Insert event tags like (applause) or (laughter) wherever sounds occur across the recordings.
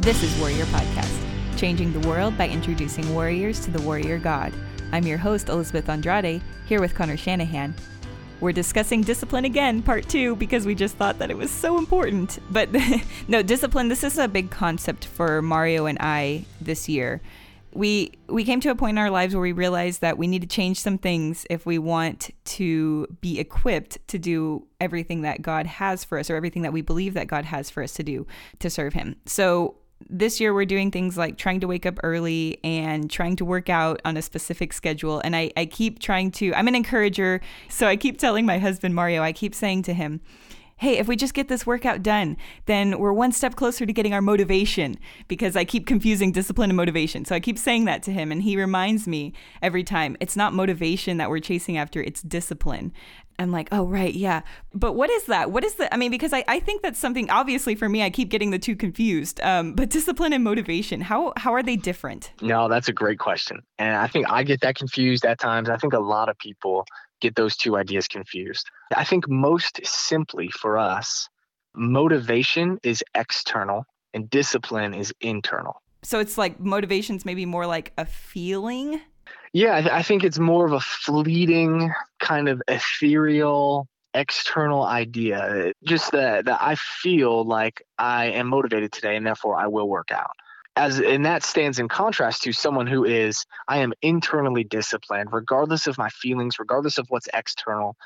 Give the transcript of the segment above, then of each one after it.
This is Warrior Podcast, changing the world by introducing warriors to the warrior God. I'm your host, Elizabeth Andrade, here with Connor Shanahan. We're discussing discipline again, part two, because we just thought that it was so important. But (laughs) no, discipline, this is a big concept for Mario and I this year. We we came to a point in our lives where we realized that we need to change some things if we want to be equipped to do everything that God has for us or everything that we believe that God has for us to do to serve him. So this year we're doing things like trying to wake up early and trying to work out on a specific schedule. And I, I keep trying to i'm an encourager so i keep telling my husband mario i keep saying to him hey if we just get this workout done then we're one step closer to getting our motivation because i keep confusing discipline and motivation so i keep saying that to him and he reminds me every time it's not motivation that we're chasing after it's discipline I'm like, oh, right, yeah. But what is that? What is the, I mean, because I, I think that's something, obviously for me, I keep getting the two confused. Um, but discipline and motivation, how, how are they different? No, that's a great question. And I think I get that confused at times. I think a lot of people get those two ideas confused. I think most simply for us, motivation is external and discipline is internal. So it's like motivation's maybe more like a feeling yeah, I, th- I think it's more of a fleeting kind of ethereal external idea. Just that that I feel like I am motivated today and therefore I will work out. As and that stands in contrast to someone who is I am internally disciplined, regardless of my feelings, regardless of what's external.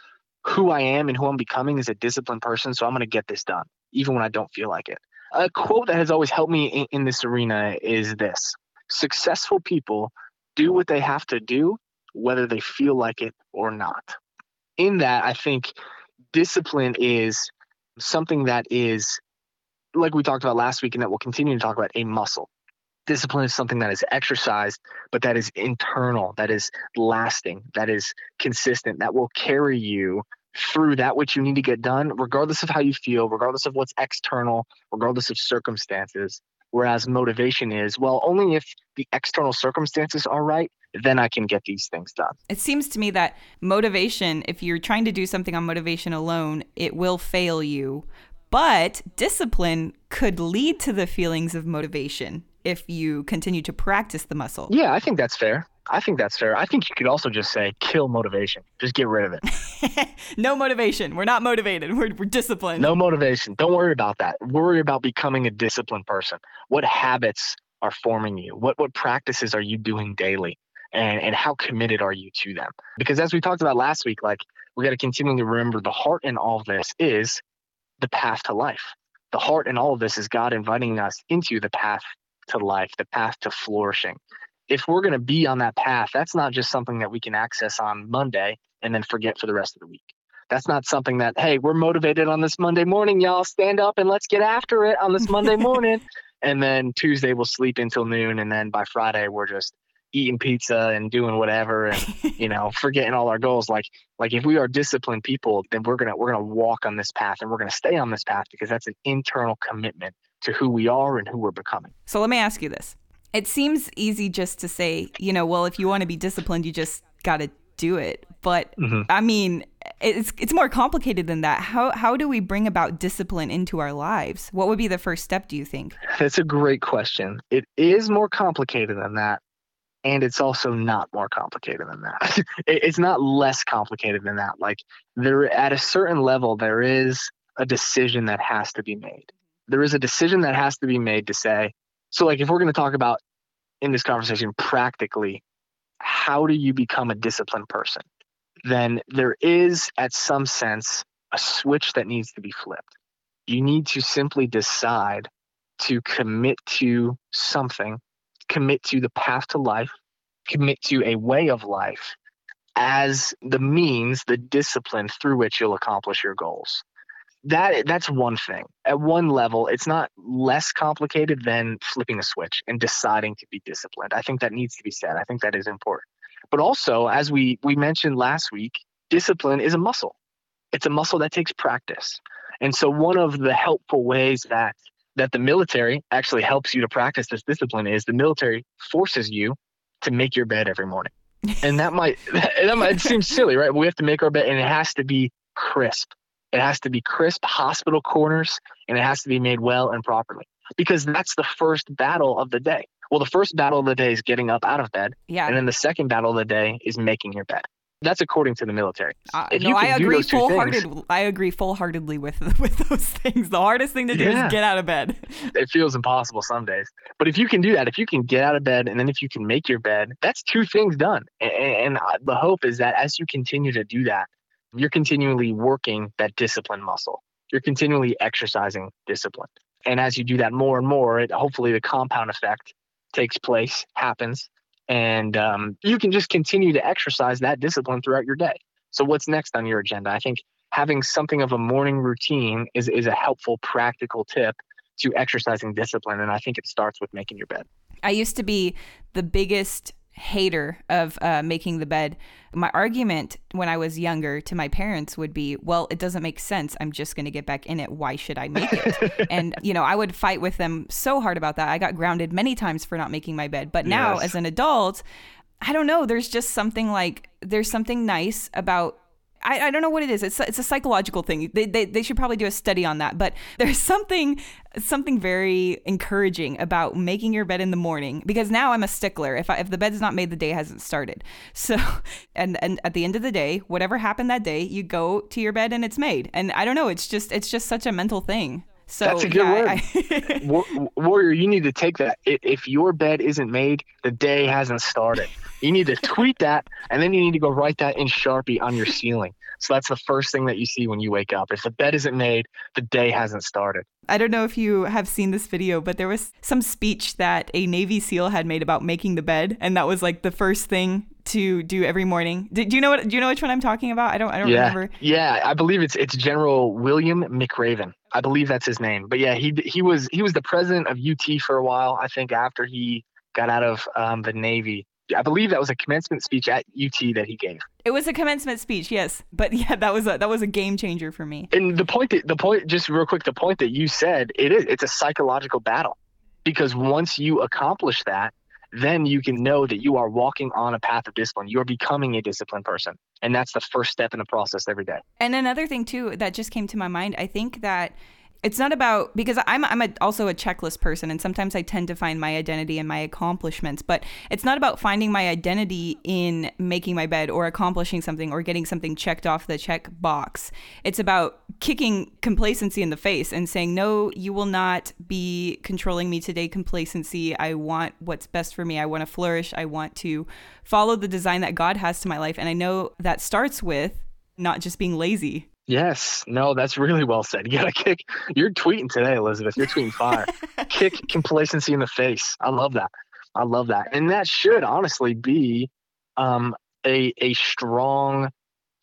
Who I am and who I'm becoming is a disciplined person, so I'm going to get this done, even when I don't feel like it. A quote that has always helped me in, in this arena is this Successful people do what they have to do, whether they feel like it or not. In that, I think discipline is something that is, like we talked about last week, and that we'll continue to talk about, a muscle. Discipline is something that is exercised, but that is internal, that is lasting, that is consistent, that will carry you through that which you need to get done, regardless of how you feel, regardless of what's external, regardless of circumstances. Whereas motivation is, well, only if the external circumstances are right, then I can get these things done. It seems to me that motivation, if you're trying to do something on motivation alone, it will fail you. But discipline could lead to the feelings of motivation if you continue to practice the muscle. Yeah, I think that's fair. I think that's fair. I think you could also just say kill motivation. Just get rid of it. (laughs) no motivation. We're not motivated. We're, we're disciplined. No motivation. Don't worry about that. Worry about becoming a disciplined person. What habits are forming you? What what practices are you doing daily? And and how committed are you to them? Because as we talked about last week, like we got to continually remember the heart in all this is the path to life. The heart in all of this is God inviting us into the path to life, the path to flourishing if we're going to be on that path, that's not just something that we can access on Monday and then forget for the rest of the week. That's not something that, hey, we're motivated on this Monday morning, y'all stand up and let's get after it on this Monday (laughs) morning. and then Tuesday we'll sleep until noon. And then by Friday, we're just eating pizza and doing whatever and (laughs) you know forgetting all our goals like like if we are disciplined people then we're gonna we're gonna walk on this path and we're gonna stay on this path because that's an internal commitment to who we are and who we're becoming so let me ask you this it seems easy just to say, you know, well, if you want to be disciplined, you just got to do it. But mm-hmm. I mean, it's it's more complicated than that. How how do we bring about discipline into our lives? What would be the first step, do you think? That's a great question. It is more complicated than that. And it's also not more complicated than that. (laughs) it's not less complicated than that. Like there at a certain level there is a decision that has to be made. There is a decision that has to be made to say, so, like, if we're going to talk about in this conversation practically, how do you become a disciplined person? Then there is, at some sense, a switch that needs to be flipped. You need to simply decide to commit to something, commit to the path to life, commit to a way of life as the means, the discipline through which you'll accomplish your goals that that's one thing. At one level, it's not less complicated than flipping a switch and deciding to be disciplined. I think that needs to be said. I think that is important. But also, as we we mentioned last week, discipline is a muscle. It's a muscle that takes practice. And so one of the helpful ways that that the military actually helps you to practice this discipline is the military forces you to make your bed every morning. And that might (laughs) that might seem silly, right? We have to make our bed and it has to be crisp it has to be crisp hospital corners and it has to be made well and properly. because that's the first battle of the day. Well, the first battle of the day is getting up out of bed. Yeah. And then the second battle of the day is making your bed. That's according to the military. Uh, no, I agree full-hearted. I agree full heartedly with (laughs) with those things. The hardest thing to do Yeah. is get out of bed. (laughs) It feels impossible some days. But if you can do that, if you can get out of bed and then if you can make your bed, that's two things done. A- a- And uh, the hope is that as you continue to do that, you're continually working that discipline muscle. You're continually exercising discipline. And as you do that more and more, it hopefully the compound effect takes place, happens, and um, you can just continue to exercise that discipline throughout your day. So what's next on your agenda? I think having something of a morning routine is, is a helpful practical tip to exercising discipline. And I think it starts with making your bed. I used to be the biggest hater of uh, making the bed. My argument when I was younger to my parents would be, well, it doesn't make sense. I'm just going to get back in it. Why should I make it? (laughs) and, you know, I would fight with them so hard about that. I got grounded many times for not making my bed. But now, Yes. as an adult, I don't know. There's just something like, there's something nice about I, I don't know what it is. It's it's a psychological thing. They, they they should probably do a study on that. But (laughs) there's something something very encouraging about making your bed in the morning because now I'm a stickler. If I, if the bed's not made, the day hasn't started. (laughs) So and and at the end of the day, whatever happened that day, you go to your bed and it's made. And I don't know. It's just it's just such a mental thing. So That's a good yeah, word. I- (laughs) War- Warrior, you need to take that. If your bed isn't made, the day hasn't started. You need to tweet that, and then you need to go write that in Sharpie on your ceiling. So that's the first thing that you see when you wake up. If the bed isn't made, the day hasn't started. I don't know if you have seen this video, but there was some speech that a Navy SEAL had made about making the bed, and that was like the first thing to do every morning. Do, do you know what? Do you know which one I'm talking about? I don't. I don't yeah, remember. yeah. I believe it's it's General William McRaven. I believe that's his name. But yeah, he he was he was the president of UT for a while. I think after he got out of um, the Navy. I believe that was a commencement speech at UT that he gave. It was a commencement speech, yes, but (laughs) yeah, that was a that was a game changer for me. and the point that the point just real quick the point that you said it is it's a psychological battle because once you accomplish that then you can know that you are walking on a path of discipline. You're becoming a disciplined person. And that's the first step in the process every day. And another thing too that just came to my mind, I think that it's not about because I'm I'm a, also a checklist person and sometimes I tend to find my identity in my accomplishments, but it's not about finding my identity in making my bed or accomplishing something or getting something checked off the check box. It's about kicking complacency in the face and saying, "No, you will not be controlling me today, complacency. I want what's best for me. I want to flourish. I want to follow the design that God has to my life." And I know that starts with not just being lazy. Yes. No that's really well said. (laughs) You gotta kick you're tweeting today elizabeth. You're tweeting fire. (laughs) Kick complacency in the face. I love that. I love that. And that should honestly be um, a, a strong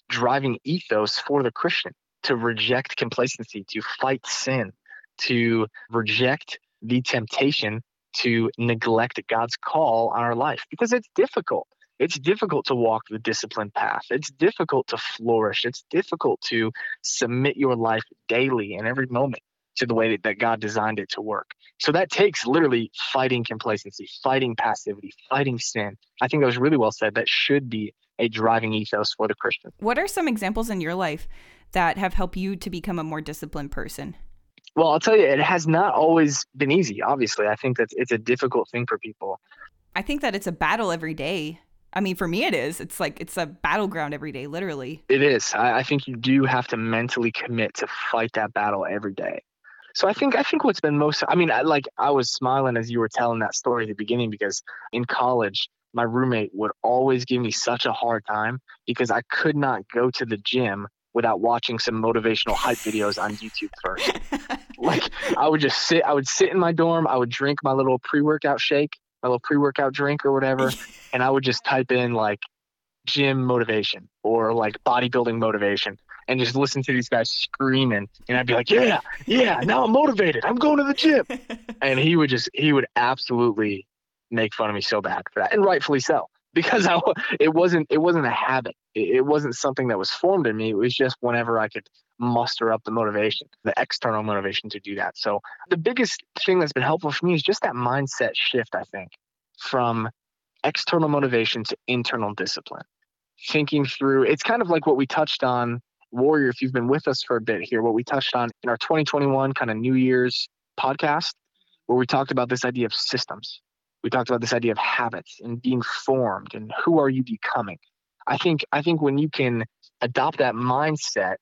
driving ethos for the christian to reject complacency to fight sin to reject the temptation to neglect god's call on our life because it's difficult it's difficult to walk the disciplined path it's difficult to flourish it's difficult to submit your life daily and every moment to the way that, that God designed it to work. So that takes literally fighting complacency, fighting passivity, fighting sin. I think that was really well said. That should be a driving ethos for the Christian. What are some examples in your life that have helped you to become a more disciplined person? Well, I'll tell you, it has not always been easy. Obviously, I think that it's a difficult thing for people. I think that it's a battle every day. I mean, for me, it is. It's like it's a battleground every day, literally. It is. I, I think you do have to mentally commit to fight that battle every day. So I think I think what's been most I mean I, like I was smiling as you were telling that story at the beginning because in college my roommate would always give me such a hard time because I could not go to the gym without watching some motivational hype videos on YouTube first. (laughs) Like I would just sit I would sit in my dorm, I would drink my little pre-workout shake, my little pre-workout drink or whatever, (laughs) and I would just type in like gym motivation or like bodybuilding motivation and just listen to these guys screaming and I'd be like, "Yeah, yeah, now I'm motivated. I'm going to the gym." (laughs) And he would just he would absolutely make fun of me so bad for that, and rightfully so, because (laughs) I it wasn't it wasn't a habit. It, it wasn't something that was formed in me. It was just whenever I could muster up the motivation, the external motivation to do that. So the biggest thing that's been helpful for me is just that mindset shift. I think from external motivation to internal discipline. Thinking through, it's kind of like what we touched on Warrior, if you've been with us for a bit here, what we touched on in our 2021 kind of New Year's podcast where we talked about this idea of systems. We talked about this idea of habits and being formed and who are you becoming. I think I think when you can adopt that mindset,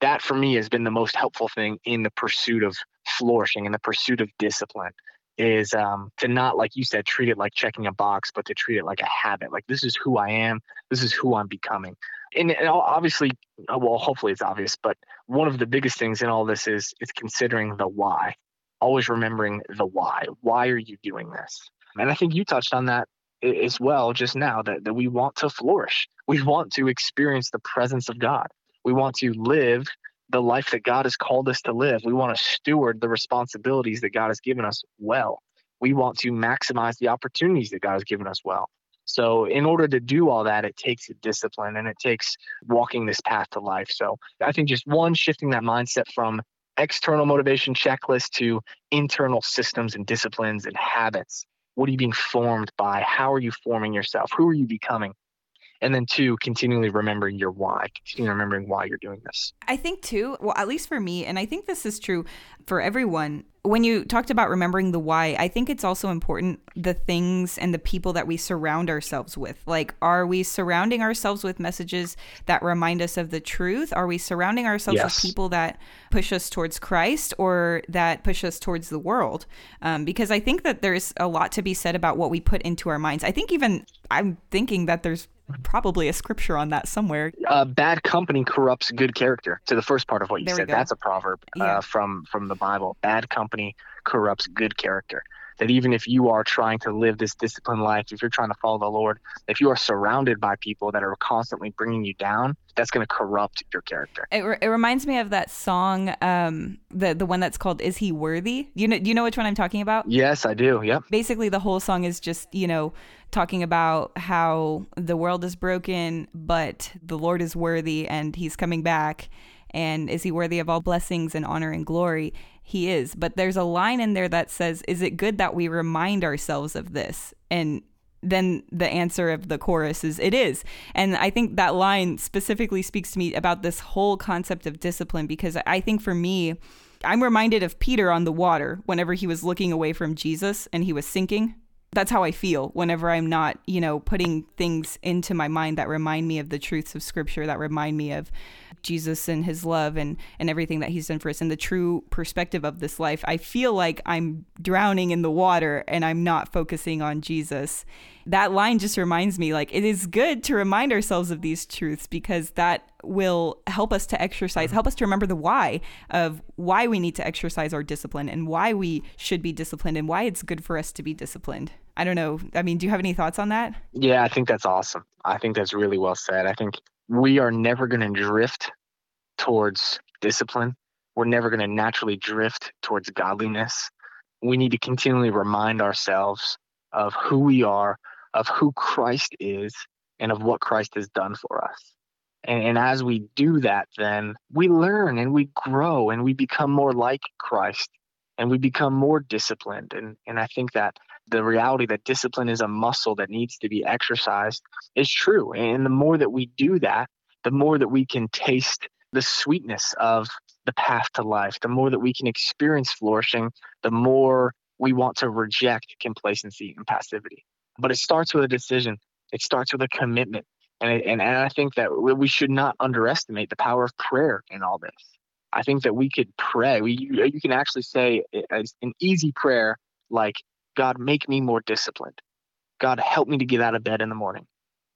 that for me has been the most helpful thing in the pursuit of flourishing in the pursuit of discipline is um, to not like you said treat it like checking a box but to treat it like a habit. Like this is who i am. This is who i'm becoming. And, and obviously uh, well hopefully it's obvious but one of the biggest things in all this is is considering the why always remembering the why. Why are you doing this? And i think you touched on that as well just now that, that we want to flourish. We want to experience the presence of god we want to live the life that God has called us to live. We want to steward the responsibilities that God has given us well. We want to maximize the opportunities that God has given us well. So, in order to do all that, it takes discipline and it takes walking this path to life. So, I think just one, shifting that mindset from external motivation checklist to internal systems and disciplines and habits. What are you being formed by? How are you forming yourself? Who are you becoming? And then two continually remembering your why continually remembering why you're doing this. I think too well at least for me and i think this is true for everyone when you talked about remembering the why i think it's also important the things and the people that we surround ourselves with. Like are we surrounding ourselves with messages that remind us of the truth? Are we surrounding ourselves yes. with people that push us towards christ or that push us towards the world? Um, because i think that there's a lot to be said about what we put into our minds. I think even i'm thinking that there's probably a scripture on that somewhere. Uh, bad company corrupts good character. To the first part of what you there said, that's a proverb uh, from from the Bible. Bad company corrupts good character. That even if you are trying to live this disciplined life, if you're trying to follow the Lord, if you are surrounded by people that are constantly bringing you down, that's going to corrupt your character. It, re- it reminds me of that song, um, the the one that's called "Is He Worthy." You know, do you know which one I'm talking about? Yes, I do. Yep. Basically, the whole song is just you know talking about how the world is broken, but the Lord is worthy and he's coming back. And is he worthy of all blessings and honor and glory? He is. But there's a line in there that says, Is it good that we remind ourselves of this? And then the answer of the chorus is it is. And I think that line specifically speaks to me about this whole concept of discipline because I think for me, I'm reminded of Peter on the water whenever he was looking away from Jesus and he was sinking that's how I feel whenever I'm not, you know, putting things into my mind that remind me of the truths of scripture, that remind me of Jesus and his love and and everything that he's done for us and the true perspective of this life. I feel like I'm drowning in the water and I'm not focusing on Jesus. That line just reminds me like it is good to remind ourselves of these truths because that will help us to exercise, mm. help us to remember the why of why we need to exercise our discipline and why we should be disciplined and why it's good for us to be disciplined. I don't know. I mean, do you have any thoughts on that? Yeah, I think that's awesome. I think that's really well said. I think we are never going to drift towards discipline. We're never going to naturally drift towards godliness. We need to continually remind ourselves of who we are, of who Christ is, and of what Christ has done for us. And, and as we do that, then we learn and we grow and we become more like Christ and we become more disciplined. And, and I think that the reality that discipline is a muscle that needs to be exercised is true. And the more that we do that, the more that we can taste the sweetness of the path to life, the more that we can experience flourishing, the more we want to reject complacency and passivity. But it starts with a decision, it starts with a commitment. And, and, and I think that we should not underestimate the power of prayer in all this. I think that we could pray. We, you, you can actually say an easy prayer like, God, make me more disciplined. God, help me to get out of bed in the morning.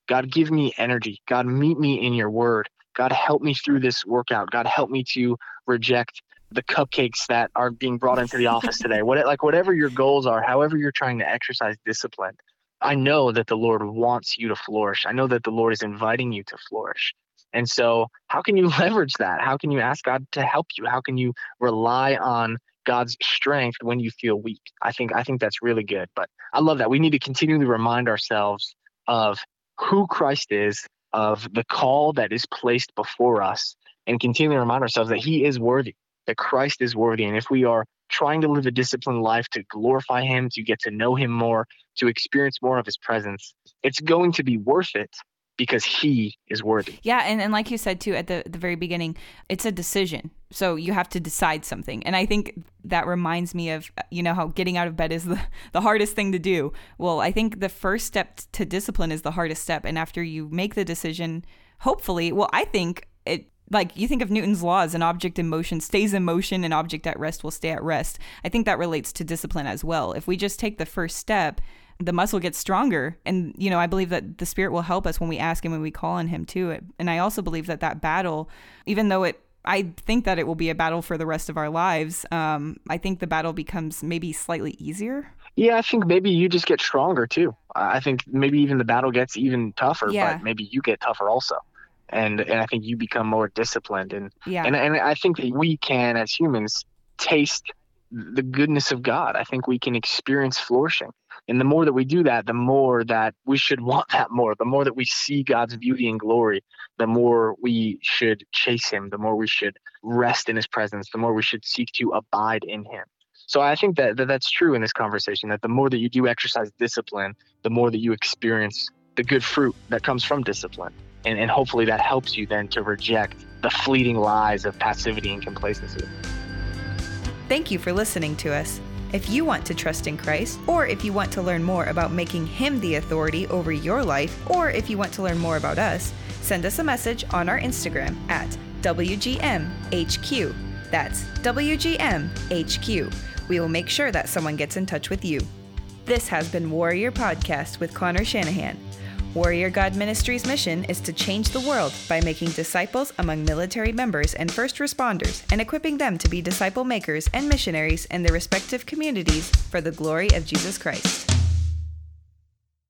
God, give me energy. God, meet me in your word. God, help me through this workout. God, help me to reject the cupcakes that are being brought into the office today. (laughs) What like whatever your goals are, however you're trying to exercise discipline, I know that the Lord wants you to flourish. I know that the Lord is inviting you to flourish. And so, how can you (laughs) leverage that? How can you ask God to help you? How can you rely on God's strength when you feel weak? I think I think that's really good. But I love that. We need to continually remind ourselves of who Christ is, of the call that is placed before us, and continually remind ourselves that He is worthy, that Christ is worthy. And if we are trying to live a disciplined life to glorify Him, to get to know Him more, to experience more of His presence, it's going to be worth it because he is worthy. Yeah, and, and like you said too at the, the very beginning, it's a decision. So you have to decide something. And I think that reminds me of you know how getting out of bed is the, (laughs) the hardest thing to do. Well, I think the first step to discipline is the hardest step. And after you make the decision, hopefully, well, I think it like you think of Newton's laws, an object in motion stays in motion, an object at rest will stay at rest. I think that relates to discipline as well. If we just take the first step, the muscle gets stronger. And, you know, I believe that the Spirit will help us when we ask Him, when we call on Him too. And I also believe that that battle, even though it, I think that it will be a battle for the rest of our lives, um, I think the battle becomes maybe slightly easier. Yeah, I think maybe you just get stronger too. I think maybe even the battle gets even tougher, Yeah. but maybe you get tougher also. And and I think you become more disciplined and Yeah. and and I think that we can as humans taste the goodness of God. I think we can experience flourishing. And the more that we do that, the more that we should want that more. The more that we see God's beauty and glory, the more we should chase him, the more we should rest in his presence, the more we should seek to abide in him. So I think that, that that's true in this conversation that the more that you do exercise discipline, the more that you experience the good fruit that comes from discipline. And, and hopefully that helps you then to reject the fleeting lies of passivity and complacency. Thank you for listening to us. If you want to trust in Christ, or if you want to learn more about making Him the authority over your life, or if you want to learn more about us, send us a message on our Instagram at WGMHQ. That's WGMHQ. We will make sure that someone gets in touch with you. This has been Warrior Podcast with Connor Shanahan. Warrior God Ministries' mission is to change the world by making disciples among military members and first responders and equipping them to be disciple makers and missionaries in their respective communities for the glory of Jesus Christ.